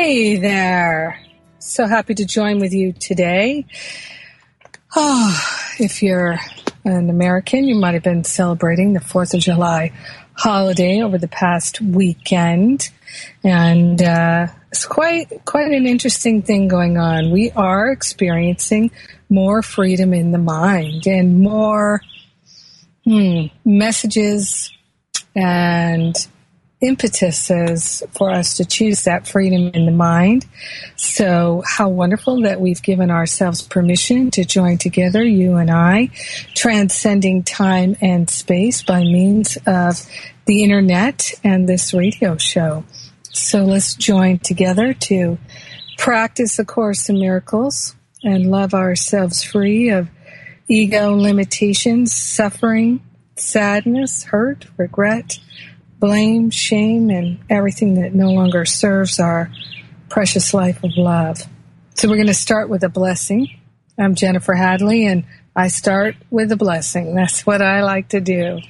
Hey there. So happy to join with you today. Oh, if you're an American, you might have been celebrating the 4th of July holiday over the past weekend. And uh, it's quite quite an interesting thing going on. We are experiencing more freedom in the mind and more hmm, messages and impetuses for us to choose that freedom in the mind. So, how wonderful that we've given ourselves permission to join together, you and I, transcending time and space by means of the internet and this radio show. So, let's join together to practice A Course in Miracles and love ourselves free of ego limitations, suffering, sadness, hurt, regret blame, shame, and everything that no longer serves our precious life of love. So we're going to start with a blessing. I'm Jennifer Hadley, and I start with a blessing. That's what I like to do.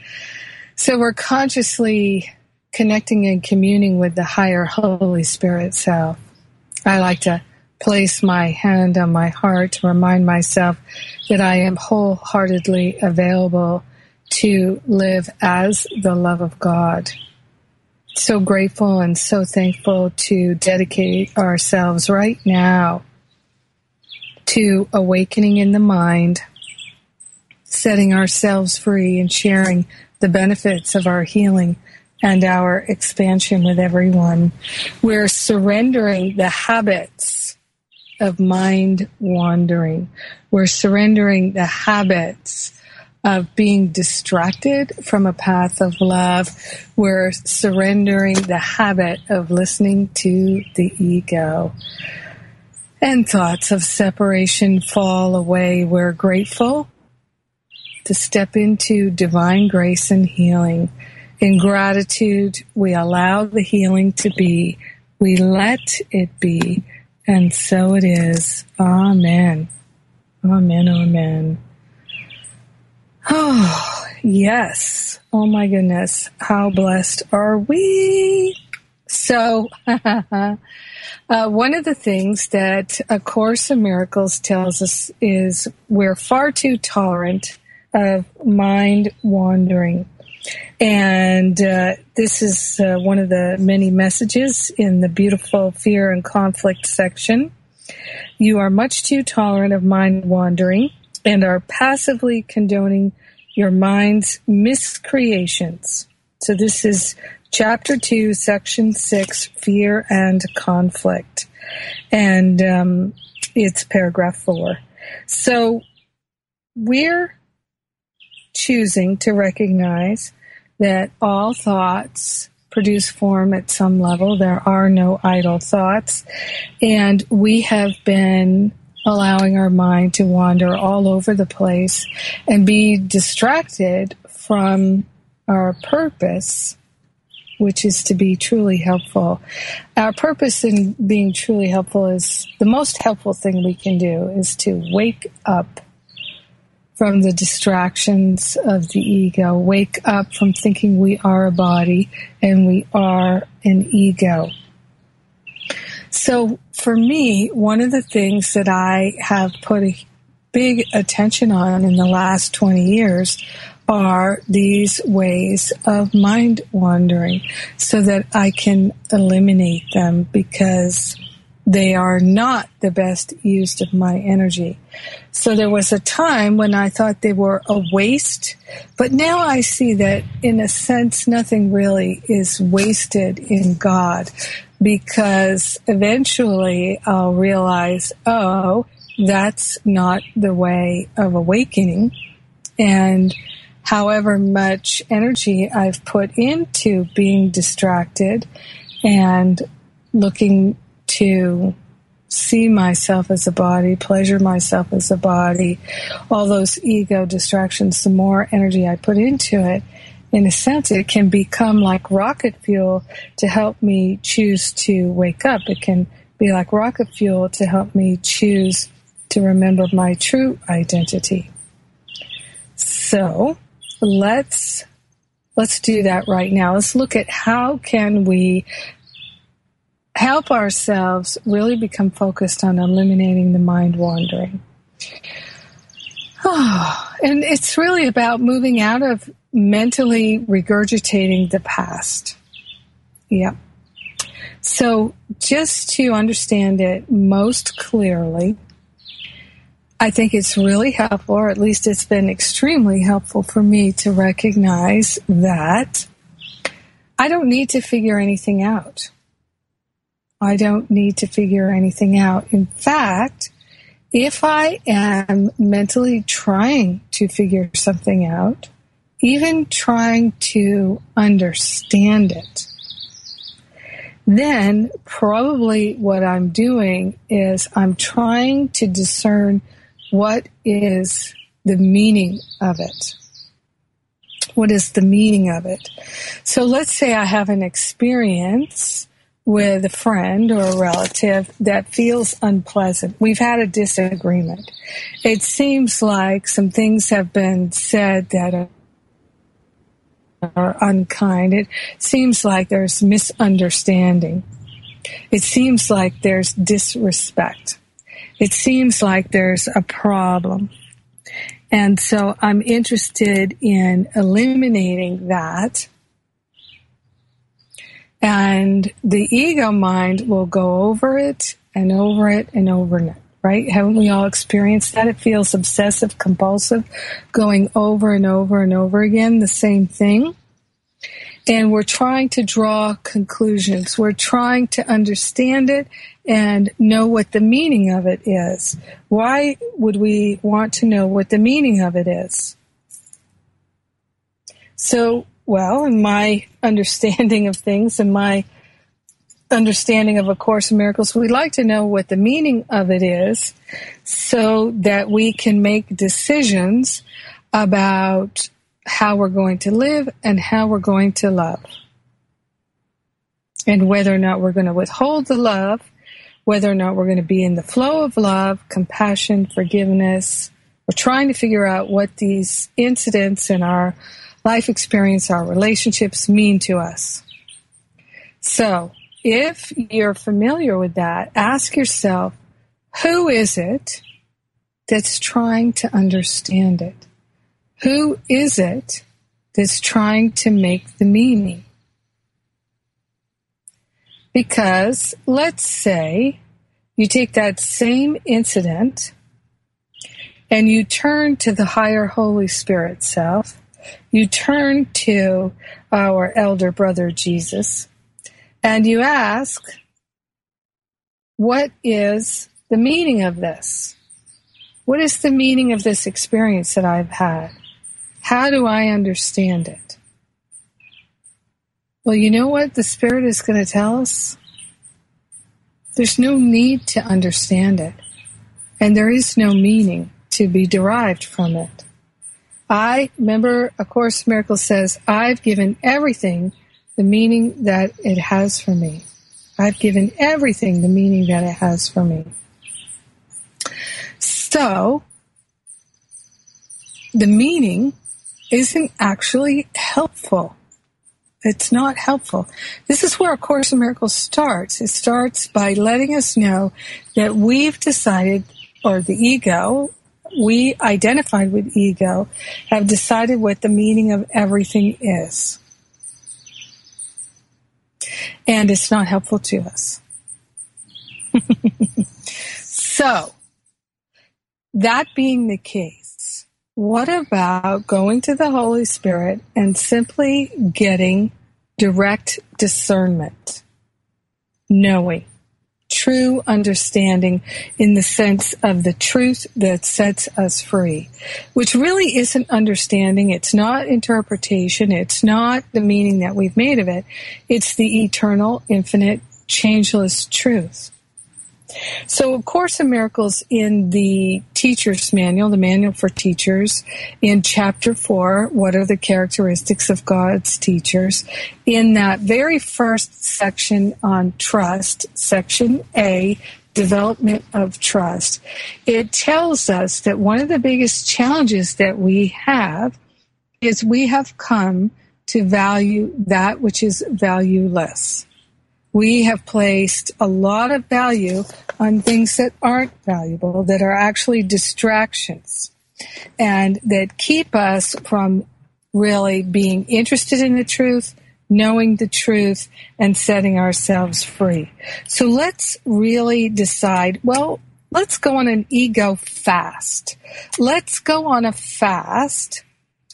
So we're consciously connecting and communing with the higher Holy Spirit self. I like to place my hand on my heart to remind myself that I am wholeheartedly available to live as the love of God. So grateful and so thankful to dedicate ourselves right now to awakening in the mind, setting ourselves free, and sharing the benefits of our healing and our expansion with everyone. We're surrendering the habits of mind wandering. We're surrendering the habits of being distracted from a path of love. We're surrendering the habit of listening to the ego. And thoughts of separation fall away. We're grateful to step into divine grace and healing. In gratitude, we allow the healing to be. We let it be. And so it is. Amen. Amen. Amen. Oh, yes. Oh my goodness. How blessed are we? So, uh, one of the things that A Course in Miracles tells us is we're far too tolerant of mind wandering. And uh, this is uh, one of the many messages in the beautiful fear and conflict section. You are much too tolerant of mind wandering and are passively condoning your mind's miscreations. So this is chapter two, section six, fear and conflict. And um, it's paragraph four. So we're choosing to recognize that all thoughts produce form at some level. There are no idle thoughts. And we have been allowing our mind to wander all over the place and be distracted from our purpose, which is to be truly helpful. Our purpose in being truly helpful is the most helpful thing we can do is to wake up from the distractions of the ego, wake up from thinking we are a body and we are an ego. So for me, one of the things that I have put a big attention on in the last 20 years are these ways of mind wandering so that I can eliminate them because they are not the best use of my energy. So there was a time when I thought they were a waste, but now I see that in a sense nothing really is wasted in God because eventually I'll realize, oh, that's not the way of awakening. And however much energy I've put into being distracted and looking to see myself as a body, pleasure myself as a body, all those ego distractions, the more energy I put into it, in a sense, it can become like rocket fuel to help me choose to wake up. It can be like rocket fuel to help me choose to remember my true identity. So let's let's do that right now. Let's look at how can we help ourselves really become focused on eliminating the mind wandering. Oh, and it's really about moving out of mentally regurgitating the past. Yeah. So, just to understand it most clearly, I think it's really helpful, or at least it's been extremely helpful for me to recognize that I don't need to figure anything out. I don't need to figure anything out. In fact, if I am mentally trying to figure something out, even trying to understand it, then probably what I'm doing is I'm trying to discern what is the meaning of it. What is the meaning of it? So let's say I have an experience with a friend or a relative that feels unpleasant. We've had a disagreement. It seems like some things have been said that are unkind. It seems like there's misunderstanding. It seems like there's disrespect. It seems like there's a problem. And so I'm interested in eliminating that. And the ego mind will go over it and over it and over it right? Haven't we all experienced that? It feels obsessive compulsive, going over and over and over again, the same thing. And we're trying to draw conclusions. We're trying to understand it and know what the meaning of it is. Why would we want to know what the meaning of it is? So, well, in my understanding of things and my understanding of A Course in Miracles, we'd like to know what the meaning of it is so that we can make decisions about how we're going to live and how we're going to love. And whether or not we're going to withhold the love, whether or not we're going to be in the flow of love, compassion, forgiveness. We're trying to figure out what these incidents in our life experience, our relationships mean to us. So, if you're familiar with that, ask yourself, who is it that's trying to understand it? Who is it that's trying to make the meaning? Because let's say you take that same incident and you turn to the higher Holy Spirit self, you turn to our elder brother Jesus, and you ask, what is the meaning of this? What is the meaning of this experience that I've had? How do I understand it? Well, you know what the Spirit is going to tell us? There's no need to understand it, and there is no meaning to be derived from it. I remember A Course Miracle says, I've given everything the meaning that it has for me. I've given everything the meaning that it has for me. So, the meaning isn't actually helpful. It's not helpful. This is where A Course in Miracles starts. It starts by letting us know that we've decided, or the ego, we identified with ego, have decided what the meaning of everything is and it's not helpful to us. so, that being the case, what about going to the Holy Spirit and simply getting direct discernment, knowing? True understanding in the sense of the truth that sets us free, which really isn't understanding. It's not interpretation. It's not the meaning that we've made of it. It's the eternal, infinite, changeless truth. So, of Course in Miracles in the teacher's manual, the manual for teachers, in chapter four, what are the characteristics of God's teachers? In that very first section on trust, section A, development of trust, it tells us that one of the biggest challenges that we have is we have come to value that which is valueless we have placed a lot of value on things that aren't valuable, that are actually distractions, and that keep us from really being interested in the truth, knowing the truth, and setting ourselves free. So let's really decide well, let's go on an ego fast. Let's go on a fast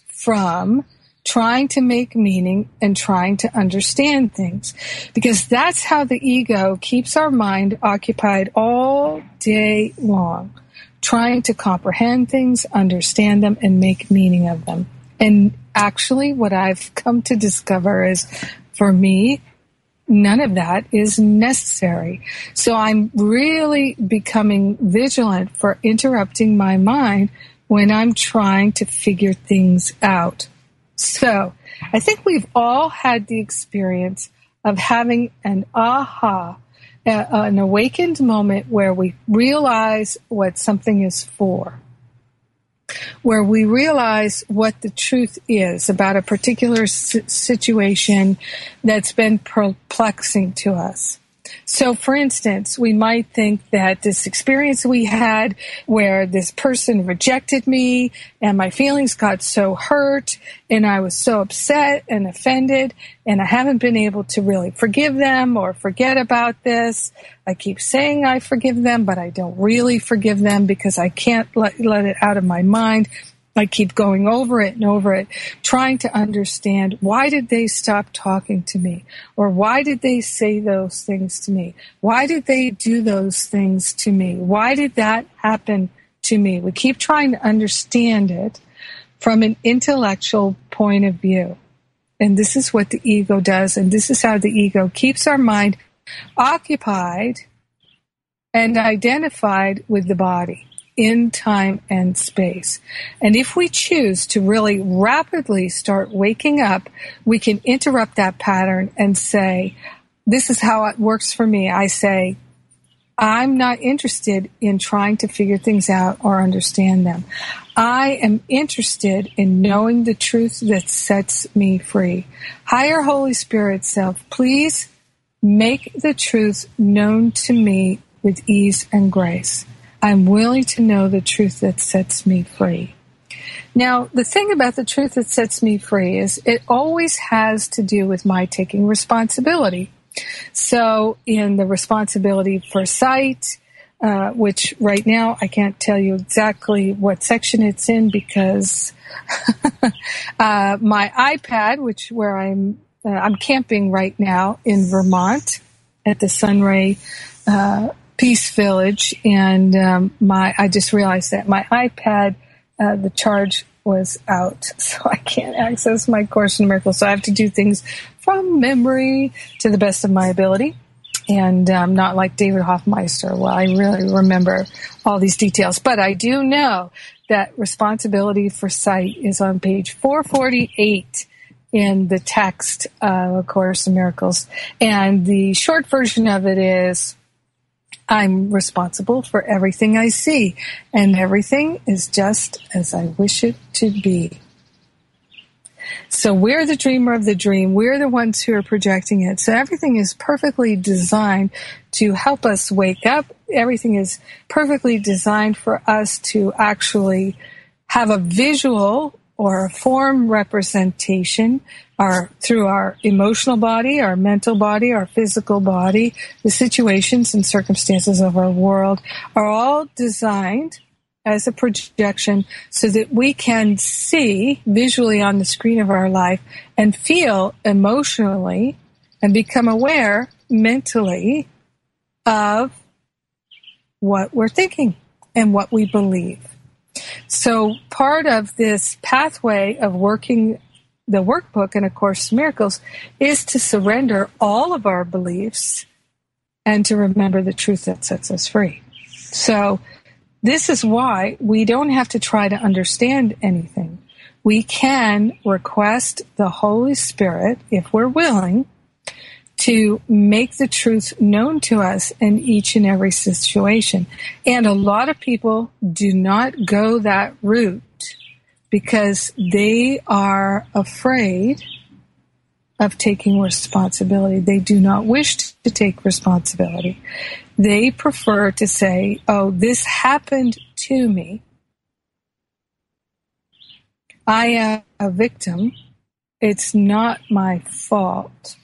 from trying to make meaning and trying to understand things. Because that's how the ego keeps our mind occupied all day long, trying to comprehend things, understand them, and make meaning of them. And actually, what I've come to discover is for me, none of that is necessary. So I'm really becoming vigilant for interrupting my mind when I'm trying to figure things out. So I think we've all had the experience of having an aha, an awakened moment where we realize what something is for, where we realize what the truth is about a particular situation that's been perplexing to us. So, for instance, we might think that this experience we had where this person rejected me and my feelings got so hurt and I was so upset and offended and I haven't been able to really forgive them or forget about this. I keep saying I forgive them, but I don't really forgive them because I can't let, let it out of my mind. I keep going over it and over it, trying to understand why did they stop talking to me? Or why did they say those things to me? Why did they do those things to me? Why did that happen to me? We keep trying to understand it from an intellectual point of view. And this is what the ego does. And this is how the ego keeps our mind occupied and identified with the body in time and space. And if we choose to really rapidly start waking up, we can interrupt that pattern and say, this is how it works for me. I say, I'm not interested in trying to figure things out or understand them. I am interested in knowing the truth that sets me free. Higher Holy Spirit self, please make the truth known to me with ease and grace. I'm willing to know the truth that sets me free. Now, the thing about the truth that sets me free is it always has to do with my taking responsibility. So, in the responsibility for sight, uh, which right now I can't tell you exactly what section it's in because uh, my iPad, which where I'm uh, I'm camping right now in Vermont at the Sunray uh, Peace Village, and um, my I just realized that my iPad, uh, the charge was out, so I can't access my Course in Miracles. So I have to do things from memory to the best of my ability, and um, not like David Hoffmeister. Well, I really remember all these details, but I do know that responsibility for sight is on page 448 in the text of Course in Miracles, and the short version of it is I'm responsible for everything I see, and everything is just as I wish it to be. So we're the dreamer of the dream. We're the ones who are projecting it. So everything is perfectly designed to help us wake up. Everything is perfectly designed for us to actually have a visual or form representation our through our emotional body, our mental body, our physical body, the situations and circumstances of our world are all designed as a projection so that we can see visually on the screen of our life and feel emotionally and become aware mentally of what we're thinking and what we believe. So part of this pathway of working the workbook and A Course Miracles is to surrender all of our beliefs and to remember the truth that sets us free. So, this is why we don't have to try to understand anything. We can request the Holy Spirit, if we're willing, to make the truth known to us in each and every situation. And a lot of people do not go that route because they are afraid of taking responsibility. They do not wish to take responsibility. They prefer to say, oh, this happened to me. I am a victim. It's not my fault.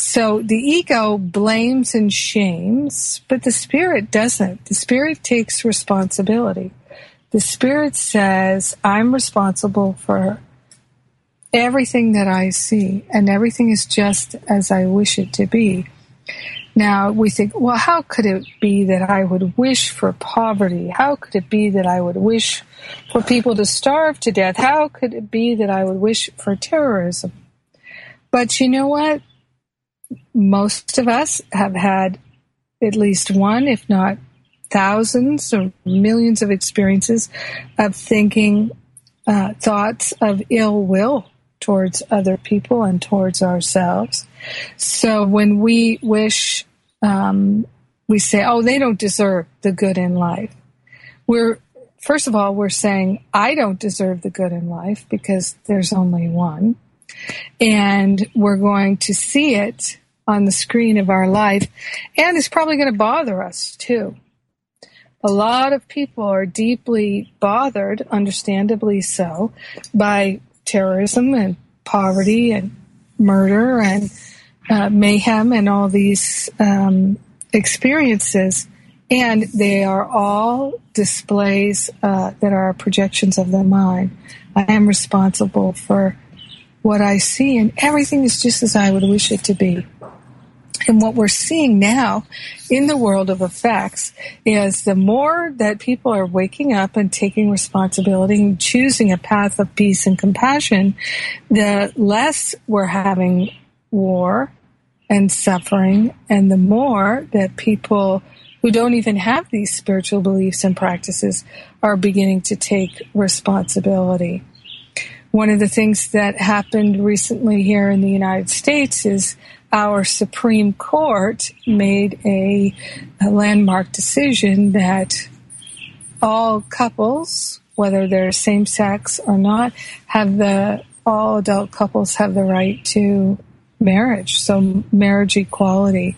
So the ego blames and shames, but the spirit doesn't. The spirit takes responsibility. The spirit says, I'm responsible for everything that I see, and everything is just as I wish it to be. Now we think, well, how could it be that I would wish for poverty? How could it be that I would wish for people to starve to death? How could it be that I would wish for terrorism? But you know what? Most of us have had at least one, if not thousands or millions of experiences of thinking uh, thoughts of ill will towards other people and towards ourselves. So when we wish, um, we say, oh, they don't deserve the good in life. We're, first of all, we're saying, I don't deserve the good in life because there's only one. And we're going to see it on the screen of our life. And it's probably going to bother us too. A lot of people are deeply bothered, understandably so, by terrorism and poverty and murder and uh, mayhem and all these um, experiences. And they are all displays uh, that are projections of the mind. I am responsible for what I see, and everything is just as I would wish it to be. And what we're seeing now in the world of effects is the more that people are waking up and taking responsibility and choosing a path of peace and compassion, the less we're having war and suffering, and the more that people who don't even have these spiritual beliefs and practices are beginning to take responsibility. One of the things that happened recently here in the United States is our Supreme Court made a, a landmark decision that all couples, whether they're same sex or not, have the all adult couples have the right to marriage, so marriage equality.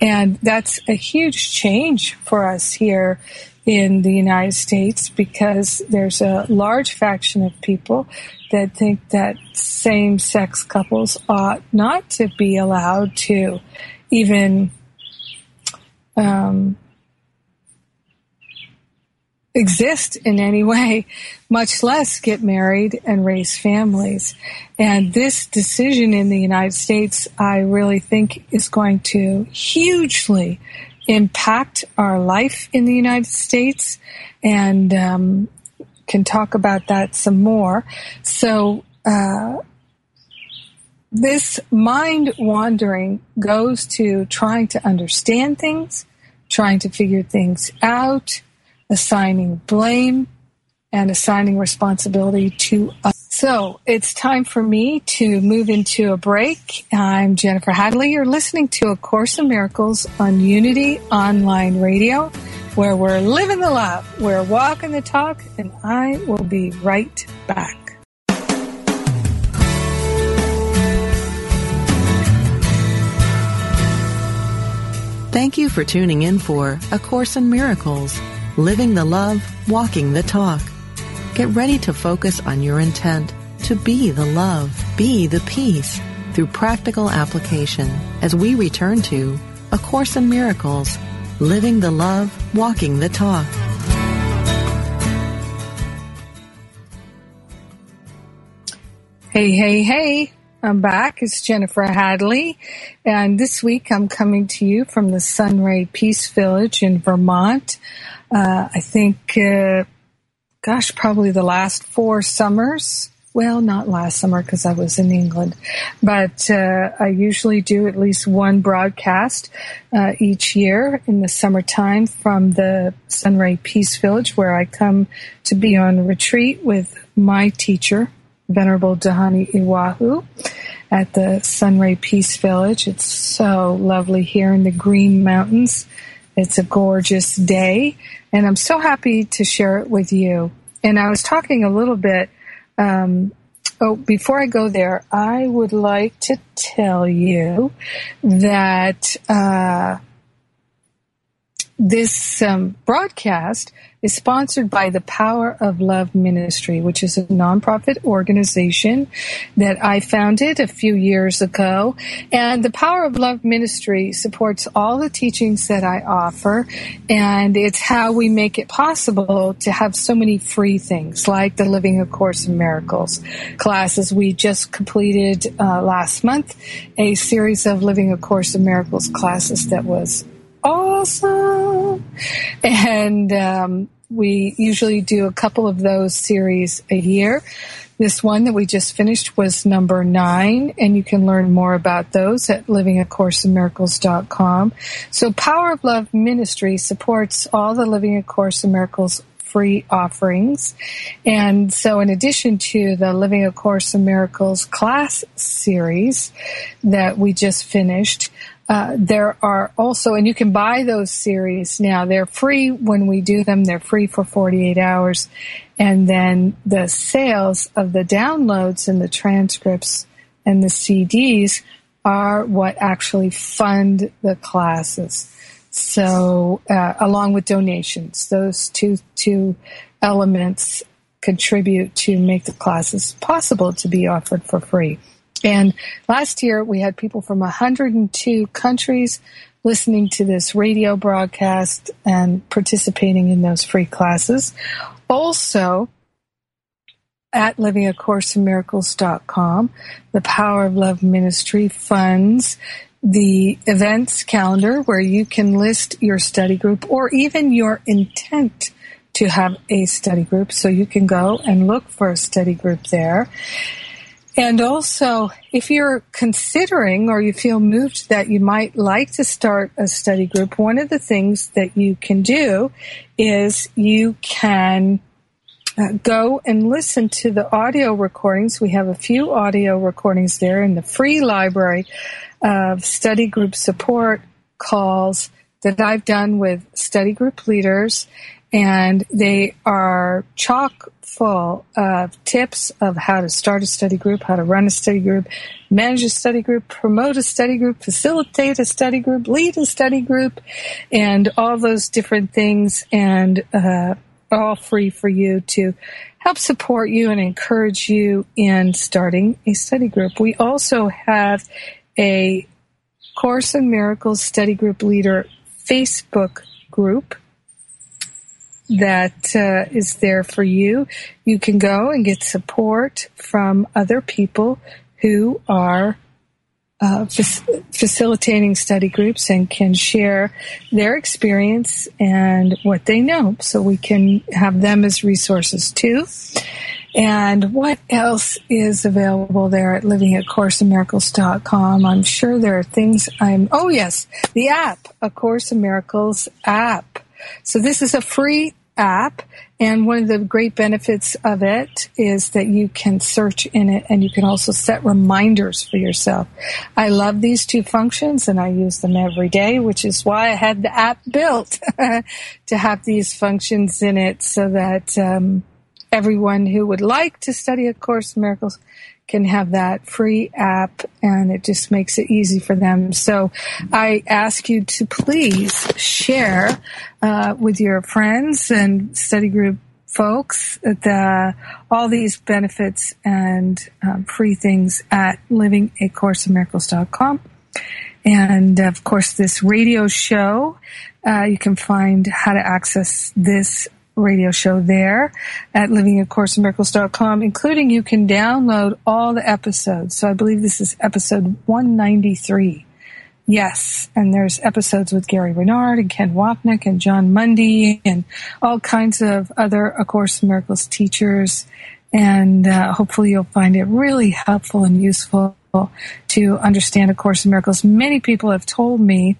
And that's a huge change for us here in the United States because there's a large faction of people that think that same sex couples ought not to be allowed to even um, exist in any way, much less get married and raise families. And this decision in the United States, I really think is going to hugely impact our life in the United States and um, can talk about that some more. So, uh, this mind wandering goes to trying to understand things, trying to figure things out, assigning blame, and assigning responsibility to us. So it's time for me to move into a break. I'm Jennifer Hadley. You're listening to A Course in Miracles on Unity Online Radio, where we're living the love, we're walking the talk, and I will be right back. Thank you for tuning in for A Course in Miracles, Living the Love, Walking the Talk. Get ready to focus on your intent to be the love, be the peace through practical application as we return to A Course in Miracles, Living the Love, Walking the Talk. Hey, hey, hey. I'm back. It's Jennifer Hadley. And this week I'm coming to you from the Sunray Peace Village in Vermont. Uh, I think uh, gosh, probably the last four summers well, not last summer because I was in England, but uh, I usually do at least one broadcast uh, each year in the summertime from the Sunray Peace Village, where I come to be on retreat with my teacher, Venerable Dhani Ywahoo, at the Sunray Peace Village. It's so lovely here in the Green Mountains. It's a gorgeous day, and I'm so happy to share it with you. And I was talking a little bit um, oh, before I go there, I would like to tell you that uh, this um, broadcast is sponsored by the Power of Love Ministry, which is a nonprofit organization that I founded a few years ago. And the Power of Love Ministry supports all the teachings that I offer. And it's how we make it possible to have so many free things like the Living A Course in Miracles classes. We just completed uh, last month a series of Living A Course in Miracles classes that was awesome. And um, we usually do a couple of those series a year. This one that we just finished was number nine, and you can learn more about those at livingacourseinmiracles.com. So Power of Love Ministry supports all the Living a Course in Miracles free offerings. And so in addition to the Living a Course in Miracles class series that we just finished, uh, there are also, and you can buy those series now. They're free when we do them. They're free for 48 hours. And then the sales of the downloads and the transcripts and the CDs are what actually fund the classes. So, uh, along with donations, those two, two elements contribute to make the classes possible to be offered for free. And last year we had people from 102 countries listening to this radio broadcast and participating in those free classes. Also, at livingacourseinmiracles.com, the Power of Love Ministry funds the events calendar where you can list your study group or even your intent to have a study group. So you can go and look for a study group there. And also, if you're considering or you feel moved that you might like to start a study group, one of the things that you can do is you can uh, go and listen to the audio recordings. We have a few audio recordings there in the free library of study group support calls that I've done with study group leaders and they are chock full of tips of how to start a study group, how to run a study group, manage a study group, promote a study group, facilitate a study group, lead a study group, and all those different things, and uh, all free for you to help support you and encourage you in starting a study group. We also have a Course in Miracles Study Group Leader Facebook group that uh, is there for you. You can go and get support from other people who are uh, f- facilitating study groups and can share their experience and what they know. So we can have them as resources too. And what else is available there at livingacourseinmiracles.com? I'm sure there are things I'm, oh yes, the app, A Course in Miracles app. So this is a free app. And one of the great benefits of it is that you can search in it and you can also set reminders for yourself. I love these two functions and I use them every day, which is why I had the app built to have these functions in it so that um, everyone who would like to study A Course in Miracles can have that free app and it just makes it easy for them. So I ask you to please share uh, with your friends and study group folks the, all these benefits and um, free things at livingacourseinmiracles.com. And of course, this radio show, uh, you can find how to access this radio show there at livingacourseinmiracles.com, including you can download all the episodes. So I believe this is episode 193. Yes, and there's episodes with Gary Renard and Ken Wapnick and John Mundy and all kinds of other A Course in Miracles teachers And uh, hopefully you'll find it really helpful and useful to understand A Course in Miracles. Many people have told me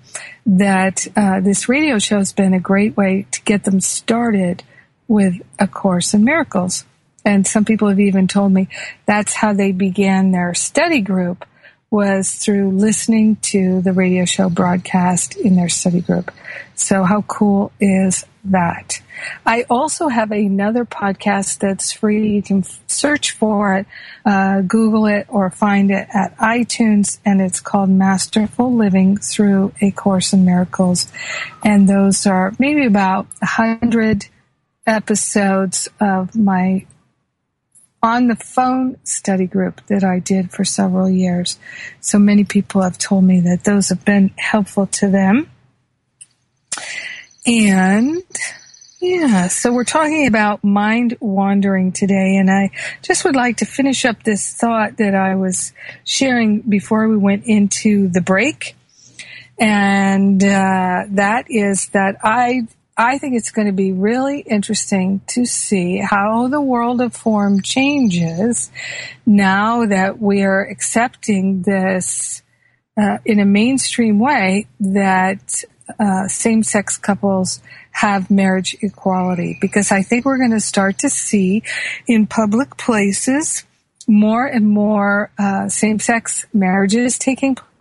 that uh, this radio show has been a great way to get them started with A Course in Miracles. And some people have even told me that's how they began their study group was through listening to the radio show broadcast in their study group. So how cool is that? I also have another podcast that's free. You can search for it, uh, Google it, or find it at iTunes, and it's called Masterful Living Through a Course in Miracles. And those are maybe about a hundred episodes of my on the phone study group that I did for several years. So many people have told me that those have been helpful to them. And yeah, so we're talking about mind wandering today, and I just would like to finish up this thought that I was sharing before we went into the break. And uh, that is that I I think it's going to be really interesting to see how the world of form changes now that we are accepting this uh, in a mainstream way that uh, same sex couples have marriage equality. Because I think we're going to start to see in public places more and more uh, same sex marriages taking place.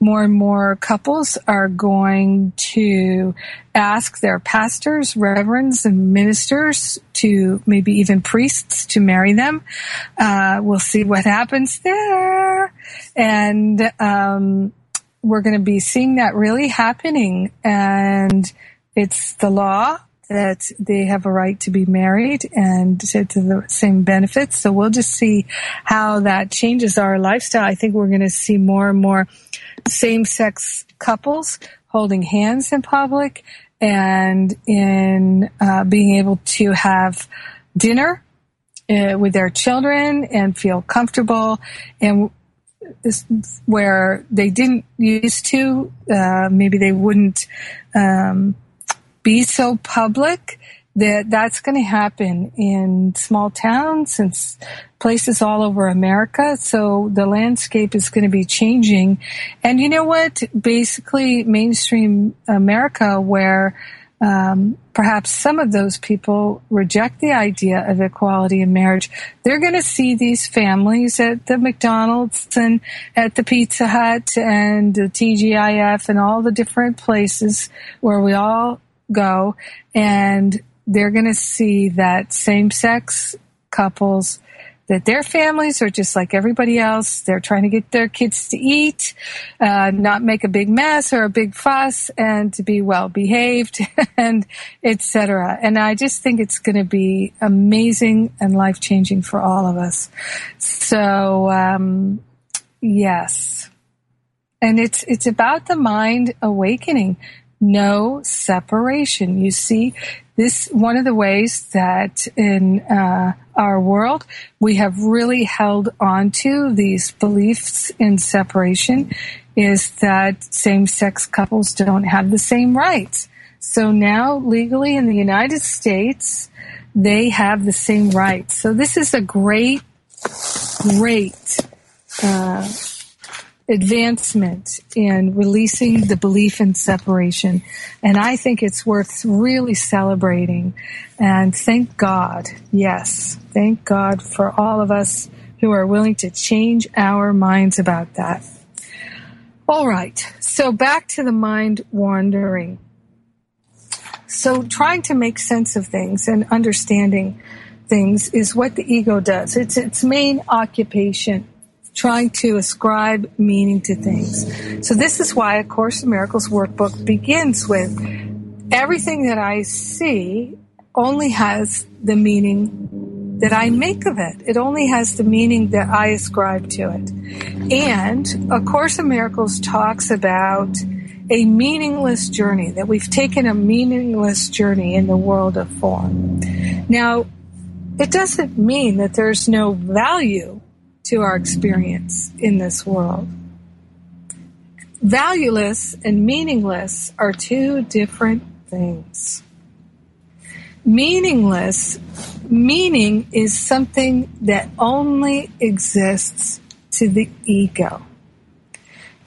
More and more couples are going to ask their pastors, reverends, and ministers to maybe even priests to marry them. Uh, we'll see what happens there. And um, we're going to be seeing that really happening. And it's the law that they have a right to be married and to, the same benefits. So we'll just see how that changes our lifestyle. I think we're going to see more and more same sex couples holding hands in public and in uh, being able to have dinner uh, with their children and feel comfortable and where they didn't used to, uh, maybe they wouldn't um, be so public that that's going to happen in small towns and places all over America. So the landscape is going to be changing. And you know what? Basically, mainstream America, where um, perhaps some of those people reject the idea of equality in marriage. They're going to see these families at the McDonald's and at the Pizza Hut and the TGIF and all the different places where we all go and they're going to see that same sex couples that their families are just like everybody else. They're trying to get their kids to eat, uh, not make a big mess or a big fuss, and to be well behaved, and etc. And I just think it's going to be amazing and life changing for all of us. So um, yes, and it's it's about the mind awakening no separation. You see, this one of the ways that in uh, our world we have really held on to these beliefs in separation is that same-sex couples don't have the same rights. So now, legally in the United States, they have the same rights. So this is a great, great. Uh, advancement in releasing the belief in separation. And I think it's worth really celebrating. And thank God, yes, thank God for all of us who are willing to change our minds about that. All right, so back to the mind wandering. So trying to make sense of things and understanding things is what the ego does. It's its main occupation trying to ascribe meaning to things. So this is why A Course in Miracles workbook begins with everything that I see only has the meaning that I make of it. It only has the meaning that I ascribe to it. And A Course in Miracles talks about a meaningless journey, that we've taken a meaningless journey in the world of form. Now, it doesn't mean that there's no value to our experience in this world. Valueless and meaningless are two different things. Meaningless, meaning is something that only exists to the ego.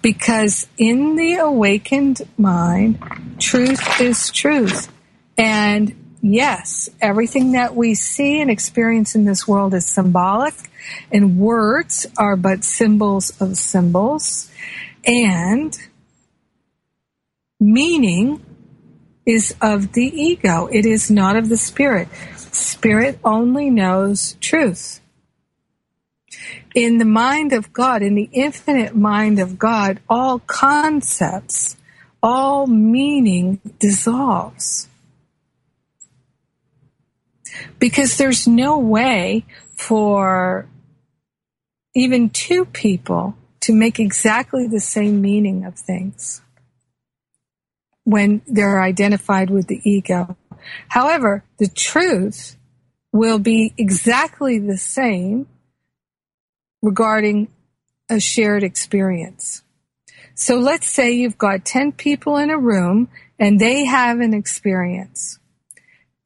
Because in the awakened mind, truth is truth. And yes, everything that we see and experience in this world is symbolic, and words are but symbols of symbols. And meaning is of the ego, it is not of the spirit. Spirit only knows truth. In the mind of God, in the infinite mind of God, all concepts, all meaning dissolves. Because there's no way for even two people to make exactly the same meaning of things when they're identified with the ego. However, the truth will be exactly the same regarding a shared experience. So let's say you've got 10 people in a room and they have an experience.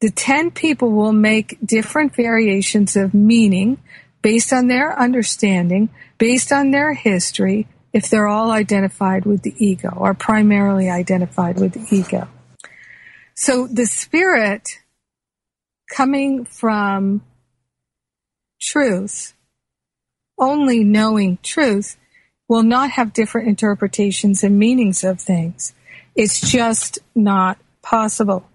The 10 people will make different variations of meaning based on their understanding, based on their history, if they're all identified with the ego or primarily identified with the ego. So the spirit coming from truth, only knowing truth, will not have different interpretations and meanings of things. It's just not possible.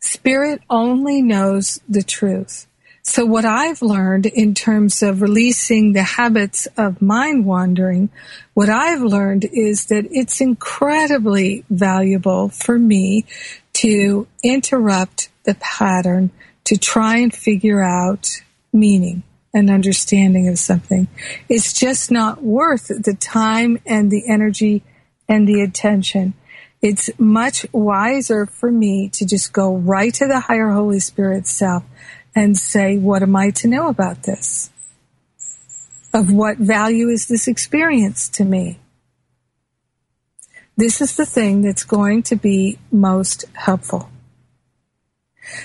Spirit only knows the truth. So what I've learned in terms of releasing the habits of mind wandering, what I've learned is that it's incredibly valuable for me to interrupt the pattern to try and figure out meaning and understanding of something. It's just not worth the time and the energy and the attention. It's much wiser for me to just go right to the higher Holy Spirit self and say, what am I to know about this? Of what value is this experience to me? This is the thing that's going to be most helpful.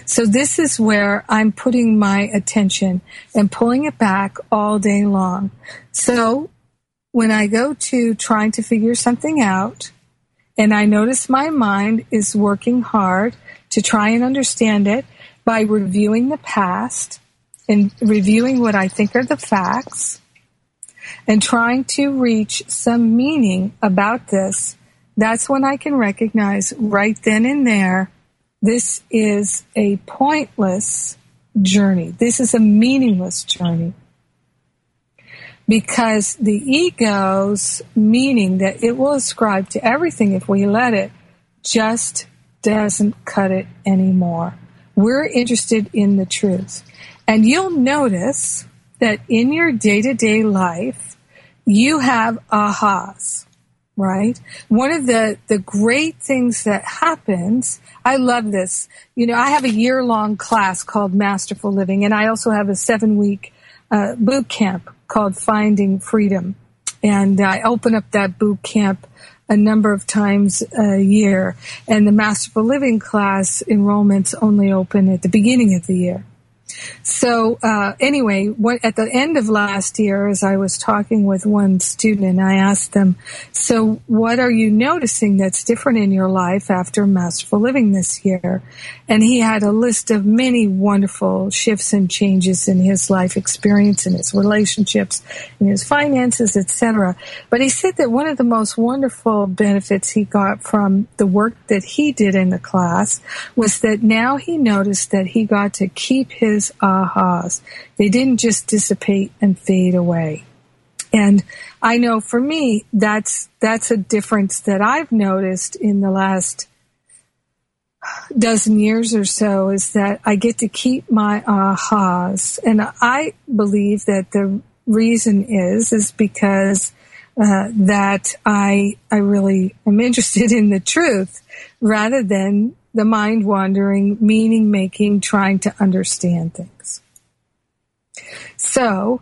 So this is where I'm putting my attention and pulling it back all day long. So when I go to trying to figure something out and I notice my mind is working hard to try and understand it, by reviewing the past and reviewing what I think are the facts and trying to reach some meaning about this, that's when I can recognize right then and there this is a pointless journey. This is a meaningless journey. Because the ego's meaning that it will ascribe to everything if we let it just doesn't cut it anymore. We're interested in the truth. And you'll notice that in your day to day life, you have ahas, right? One of the, the great things that happens, I love this. You know, I have a year long class called Masterful Living, and I also have a seven week uh, boot camp called Finding Freedom. And I open up that boot camp a number of times a year, and the Masterful Living class enrollments only open at the beginning of the year. So uh, anyway, what, at the end of last year, as I was talking with one student, and I asked them, "So what are you noticing that's different in your life after Masterful Living this year?" And he had a list of many wonderful shifts and changes in his life experience, in his relationships, in his finances, etc. But he said that one of the most wonderful benefits he got from the work that he did in the class was that now he noticed that he got to keep his those ahas. They didn't just dissipate and fade away. And I know for me, that's, that's a difference that I've noticed in the last dozen years or so is that I get to keep my ahas. And I believe that the reason is, is because uh, that I, I really am interested in the truth rather than the mind wandering, meaning making, trying to understand things. So,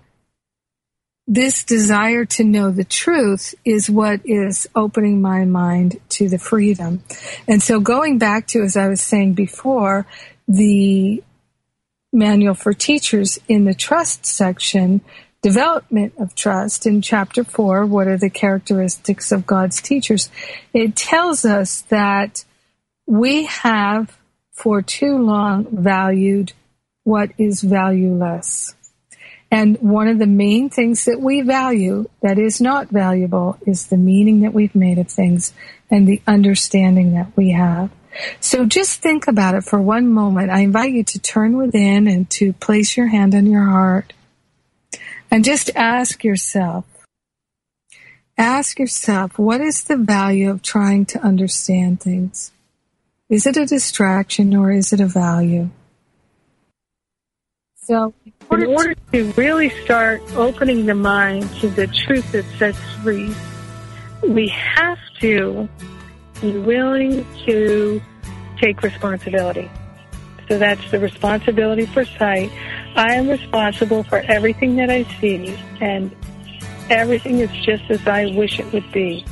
this desire to know the truth is what is opening my mind to the freedom. And so going back to, as I was saying before, the manual for teachers in the trust section, development of trust in chapter four, what are the characteristics of God's teachers? It tells us that we have for too long valued what is valueless. And one of the main things that we value that is not valuable is the meaning that we've made of things and the understanding that we have. So just think about it for one moment. I invite you to turn within and to place your hand on your heart and just ask yourself, ask yourself, what is the value of trying to understand things? Is it a distraction or is it a value? So in order to really start opening the mind to the truth that sets free, we have to be willing to take responsibility. So that's the responsibility for sight. I am responsible for everything that I see, and everything is just as I wish it would be.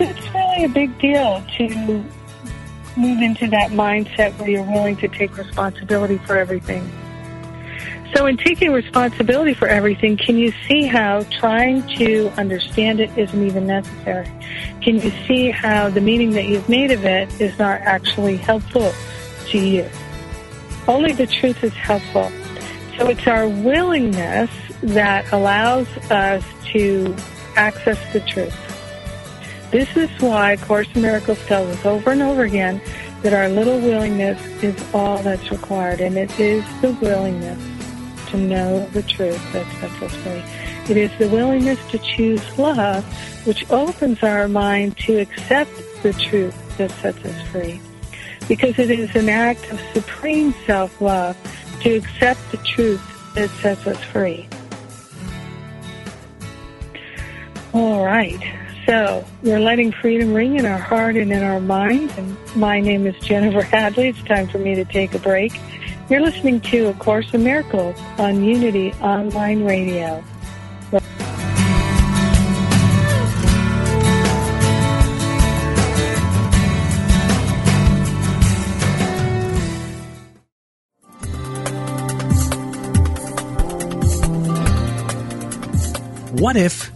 It's really a big deal to move into that mindset where you're willing to take responsibility for everything. So, in taking responsibility for everything, can you see how trying to understand it isn't even necessary? Can you see how the meaning that you've made of it is not actually helpful to you? Only the truth is helpful. So, it's our willingness that allows us to access the truth. This is why Course in Miracles tells us over and over again that our little willingness is all that's required, and it is the willingness to know the truth that sets us free. It is the willingness to choose love, which opens our mind to accept the truth that sets us free. Because it is an act of supreme self-love to accept the truth that sets us free. All right. So we're letting freedom ring in our heart and in our mind. And my name is Jennifer Hadley. It's time for me to take a break. You're listening to A Course in Miracles on Unity Online Radio. What if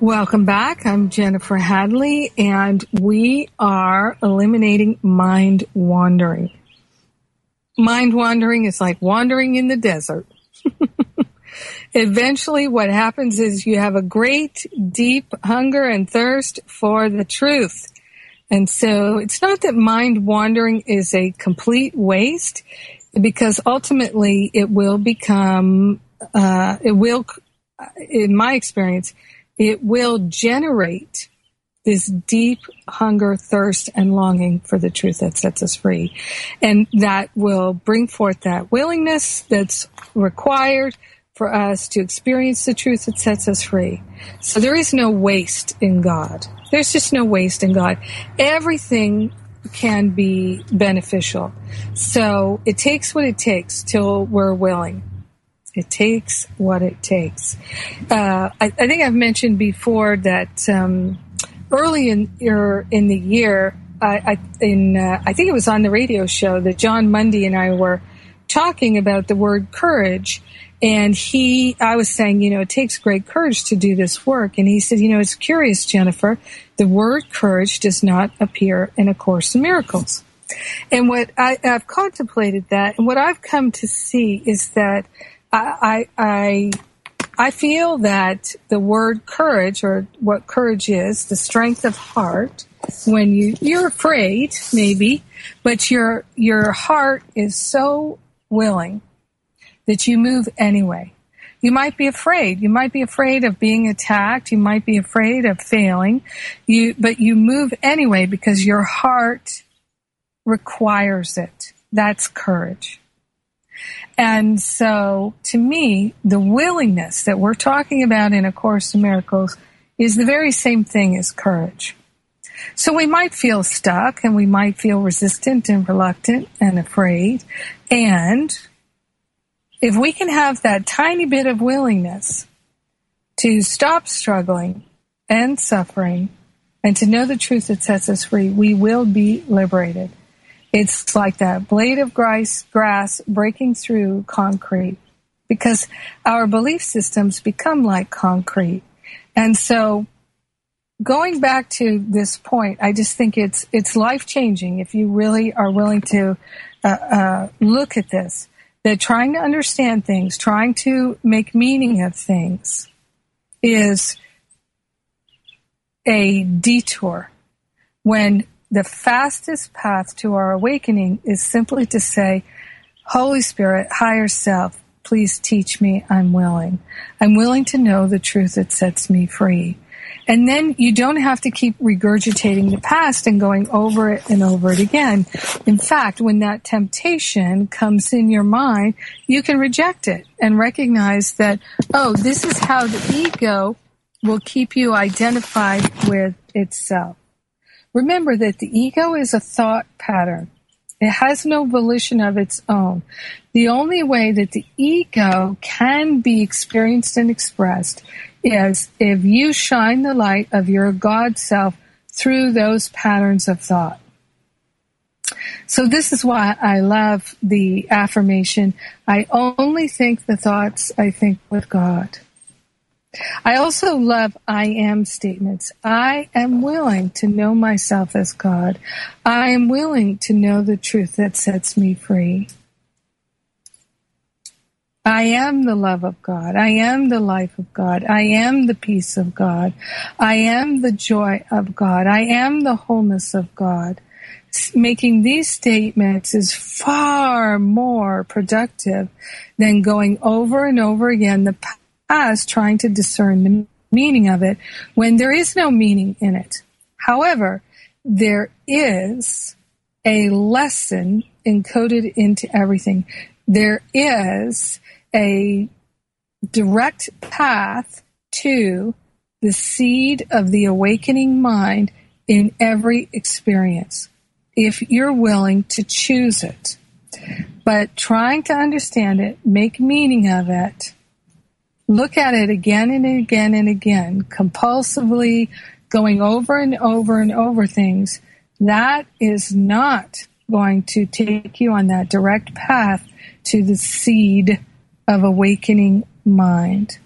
Welcome back. I'm Jennifer Hadley, and we are eliminating mind wandering. Mind wandering is like wandering in the desert. Eventually, what happens is you have a great, deep hunger and thirst for the truth. And so it's not that mind wandering is a complete waste, because ultimately it will become, uh, it will in my experience, it will generate this deep hunger, thirst, and longing for the truth that sets us free. And that will bring forth that willingness that's required for us to experience the truth that sets us free. So there is no waste in God. There's just no waste in God. Everything can be beneficial. So it takes what it takes till we're willing. It takes what it takes. Uh, I, I, think I've mentioned before that um, early in in the year, I, I in uh, I think it was on the radio show that Jon Mundy and I were talking about the word courage, and he I was saying, you know, it takes great courage to do this work, and he said, you know, it's curious, Jennifer, the word courage does not appear in A Course in Miracles. And what I, have contemplated that, and what I've come to see is that I, I, I feel that the word courage, or what courage is, the strength of heart, when you you're afraid, maybe, but your your heart is so willing that you move anyway. You might be afraid. You might be afraid of being attacked. You might be afraid of failing. You, but you move anyway because your heart requires it. That's courage. And so to me, the willingness that we're talking about in A Course in Miracles is the very same thing as courage. So we might feel stuck and we might feel resistant and reluctant and afraid. And if we can have that tiny bit of willingness to stop struggling and suffering and to know the truth that sets us free, we will be liberated. It's like that blade of grass, grass breaking through concrete because our belief systems become like concrete. And so going back to this point, I just think it's, it's life changing if you really are willing to uh, uh, look at this. That trying to understand things, trying to make meaning of things is a detour when the fastest path to our awakening is simply to say, Holy Spirit, higher self, please teach me. I'm willing. I'm willing to know the truth that sets me free. And then you don't have to keep regurgitating the past and going over it and over it again. In fact, when that temptation comes in your mind, you can reject it and recognize that, oh, this is how the ego will keep you identified with itself. Remember that the ego is a thought pattern. It has no volition of its own. The only way that the ego can be experienced and expressed is if you shine the light of your God self through those patterns of thought. So this is why I love the affirmation, I only think the thoughts I think with God. I also love I am statements. I am willing to know myself as God. I am willing to know the truth that sets me free. I am the love of God. I am the life of God. I am the peace of God. I am the joy of God. I am the wholeness of God. Making these statements is far more productive than going over and over again the us trying to discern the meaning of it when there is no meaning in it. However, there is a lesson encoded into everything. There is a direct path to the seed of the awakening mind in every experience if you're willing to choose it. But trying to understand it, make meaning of it, look at it again and again and again, compulsively going over and over and over things, that is not going to take you on that direct path to the seed of awakening mind.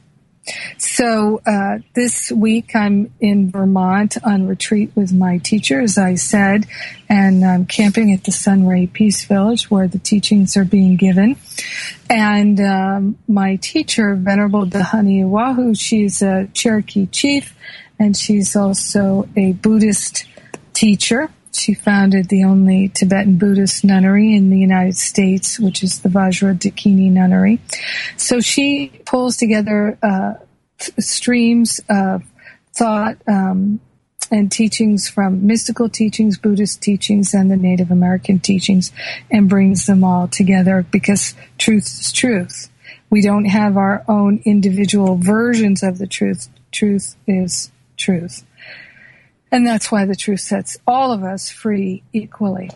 So uh, this week I'm in Vermont on retreat with my teacher, as I said, and I'm camping at the Sunray Peace Village where the teachings are being given. And um, my teacher, Venerable Dhyani Ywahoo, she's a Cherokee chief, and she's also a Buddhist teacher. She founded the only Tibetan Buddhist nunnery in the United States, which is the Vajra Dakini Nunnery. So she pulls together uh, streams of thought um, and teachings from mystical teachings, Buddhist teachings, and the Native American teachings and brings them all together because truth is truth. We don't have our own individual versions of the truth. Truth is truth. And that's why the truth sets all of us free equally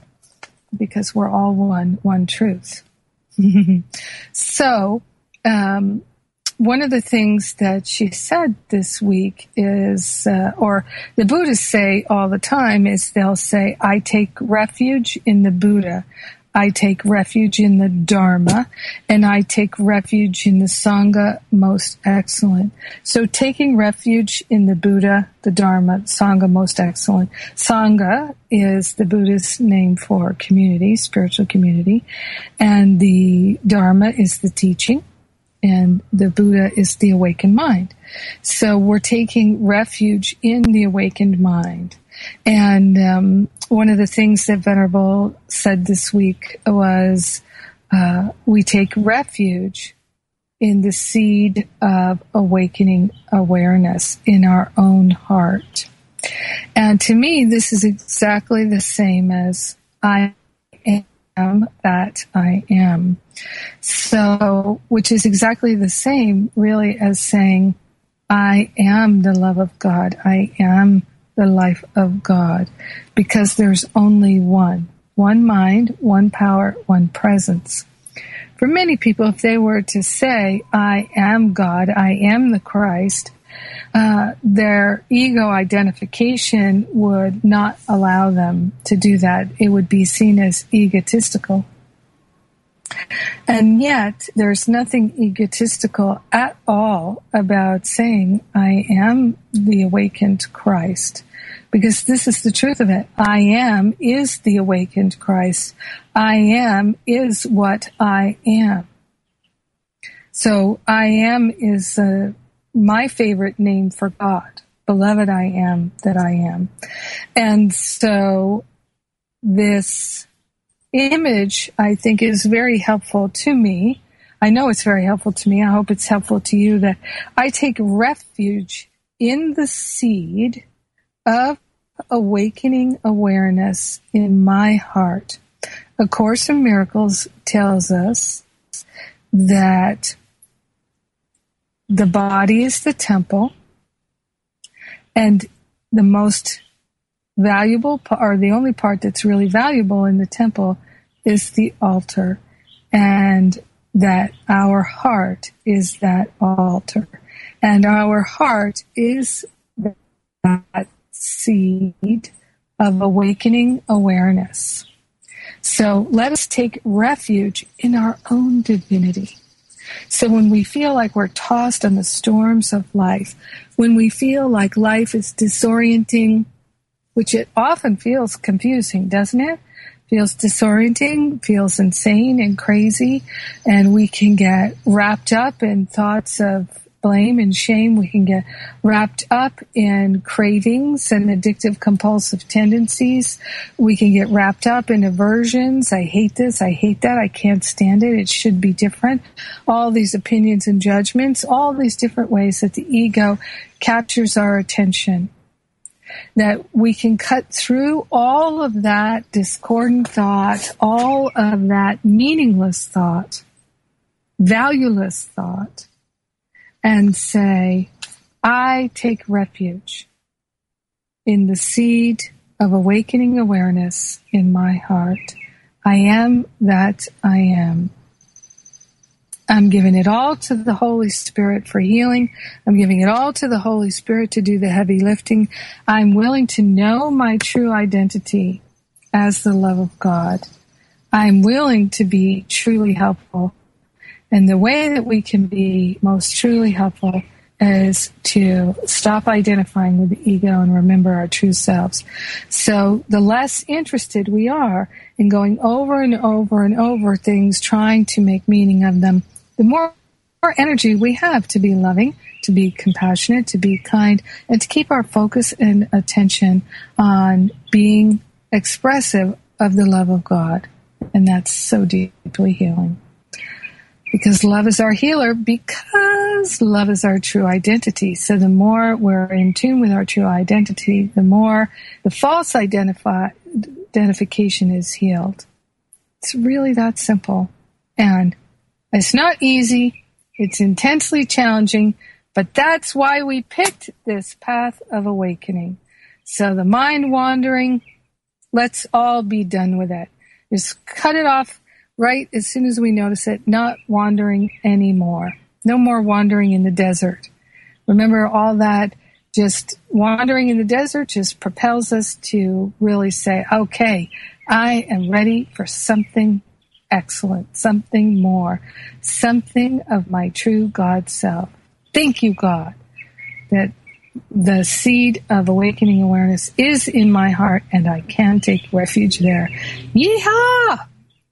because we're all one, one truth. so, um, one of the things that she said this week is, uh, or the Buddhists say all the time, is they'll say, I take refuge in the Buddha. I take refuge in the Dharma and I take refuge in the Sangha most excellent. So taking refuge in the Buddha, the Dharma, Sangha most excellent. Sangha is the Buddhist name for community, spiritual community, and the Dharma is the teaching and the Buddha is the awakened mind. So we're taking refuge in the awakened mind. And um, one of the things that Venerable said this week was uh, we take refuge in the seed of awakening awareness in our own heart. And to me, this is exactly the same as I am that I am. So, which is exactly the same, really, as saying, I am the love of God. I am the life of God because there's only one, one mind, one power, one presence. For many people, if they were to say, I am God, I am the Christ, uh, their ego identification would not allow them to do that. It would be seen as egotistical. And yet, there's nothing egotistical at all about saying, I am the awakened Christ. Because this is the truth of it. I am is the awakened Christ. I am is what I am. So I am is uh, my favorite name for God. Beloved I am that I am. And so this image, I think, is very helpful to me. I know it's very helpful to me. I hope it's helpful to you that I take refuge in the seed of awakening awareness in my heart. A Course in Miracles tells us that the body is the temple and the most valuable or the only part that's really valuable in the temple is the altar and that our heart is that altar and our heart is that seed of awakening awareness. So let us take refuge in our own divinity. So when we feel like we're tossed on the storms of life, when we feel like life is disorienting, which it often feels confusing, doesn't it? Feels disorienting, feels insane and crazy, and we can get wrapped up in thoughts of blame and shame. We can get wrapped up in cravings and addictive compulsive tendencies. We can get wrapped up in aversions. I hate this. I hate that. I can't stand it. It should be different. All these opinions and judgments, all these different ways that the ego captures our attention. That we can cut through all of that discordant thought, all of that meaningless thought, valueless thought, and say, I take refuge in the seed of awakening awareness in my heart. I am that I am. I'm giving it all to the Holy Spirit for healing. I'm giving it all to the Holy Spirit to do the heavy lifting. I'm willing to know my true identity as the love of God. I'm willing to be truly helpful and the way that we can be most truly helpful is to stop identifying with the ego and remember our true selves. So the less interested we are in going over and over and over things, trying to make meaning of them, the more, more energy we have to be loving, to be compassionate, to be kind, and to keep our focus and attention on being expressive of the love of God. And that's so deeply healing. because love is our healer, because love is our true identity. So the more we're in tune with our true identity, the more the false identify, identification is healed. It's really that simple. And it's not easy. It's intensely challenging, but that's why we picked this path of awakening. So the mind wandering, let's all be done with it. Just cut it off right as soon as we notice it, not wandering anymore. No more wandering in the desert. Remember all that just wandering in the desert just propels us to really say, okay, I am ready for something excellent, something more, something of my true God self. Thank you, God, that the seed of awakening awareness is in my heart and I can take refuge there. Yeehaw!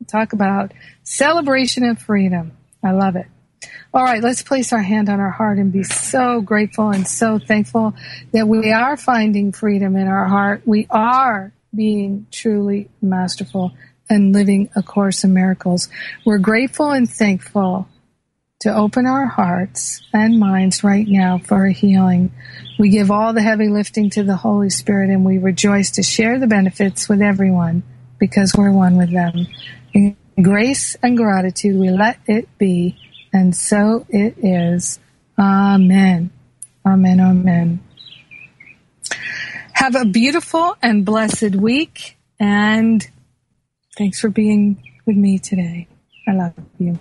Talk about celebration of freedom. I love it. All right, let's place our hand on our heart and be so grateful and so thankful that we are finding freedom in our heart. We are being truly masterful and living A Course in Miracles. We're grateful and thankful to open our hearts and minds right now for a healing. We give all the heavy lifting to the Holy Spirit and we rejoice to share the benefits with everyone because we're one with them. In grace and gratitude, we let it be, and so it is. Amen. Amen. Amen. Have a beautiful and blessed week, and thanks for being with me today. I love you.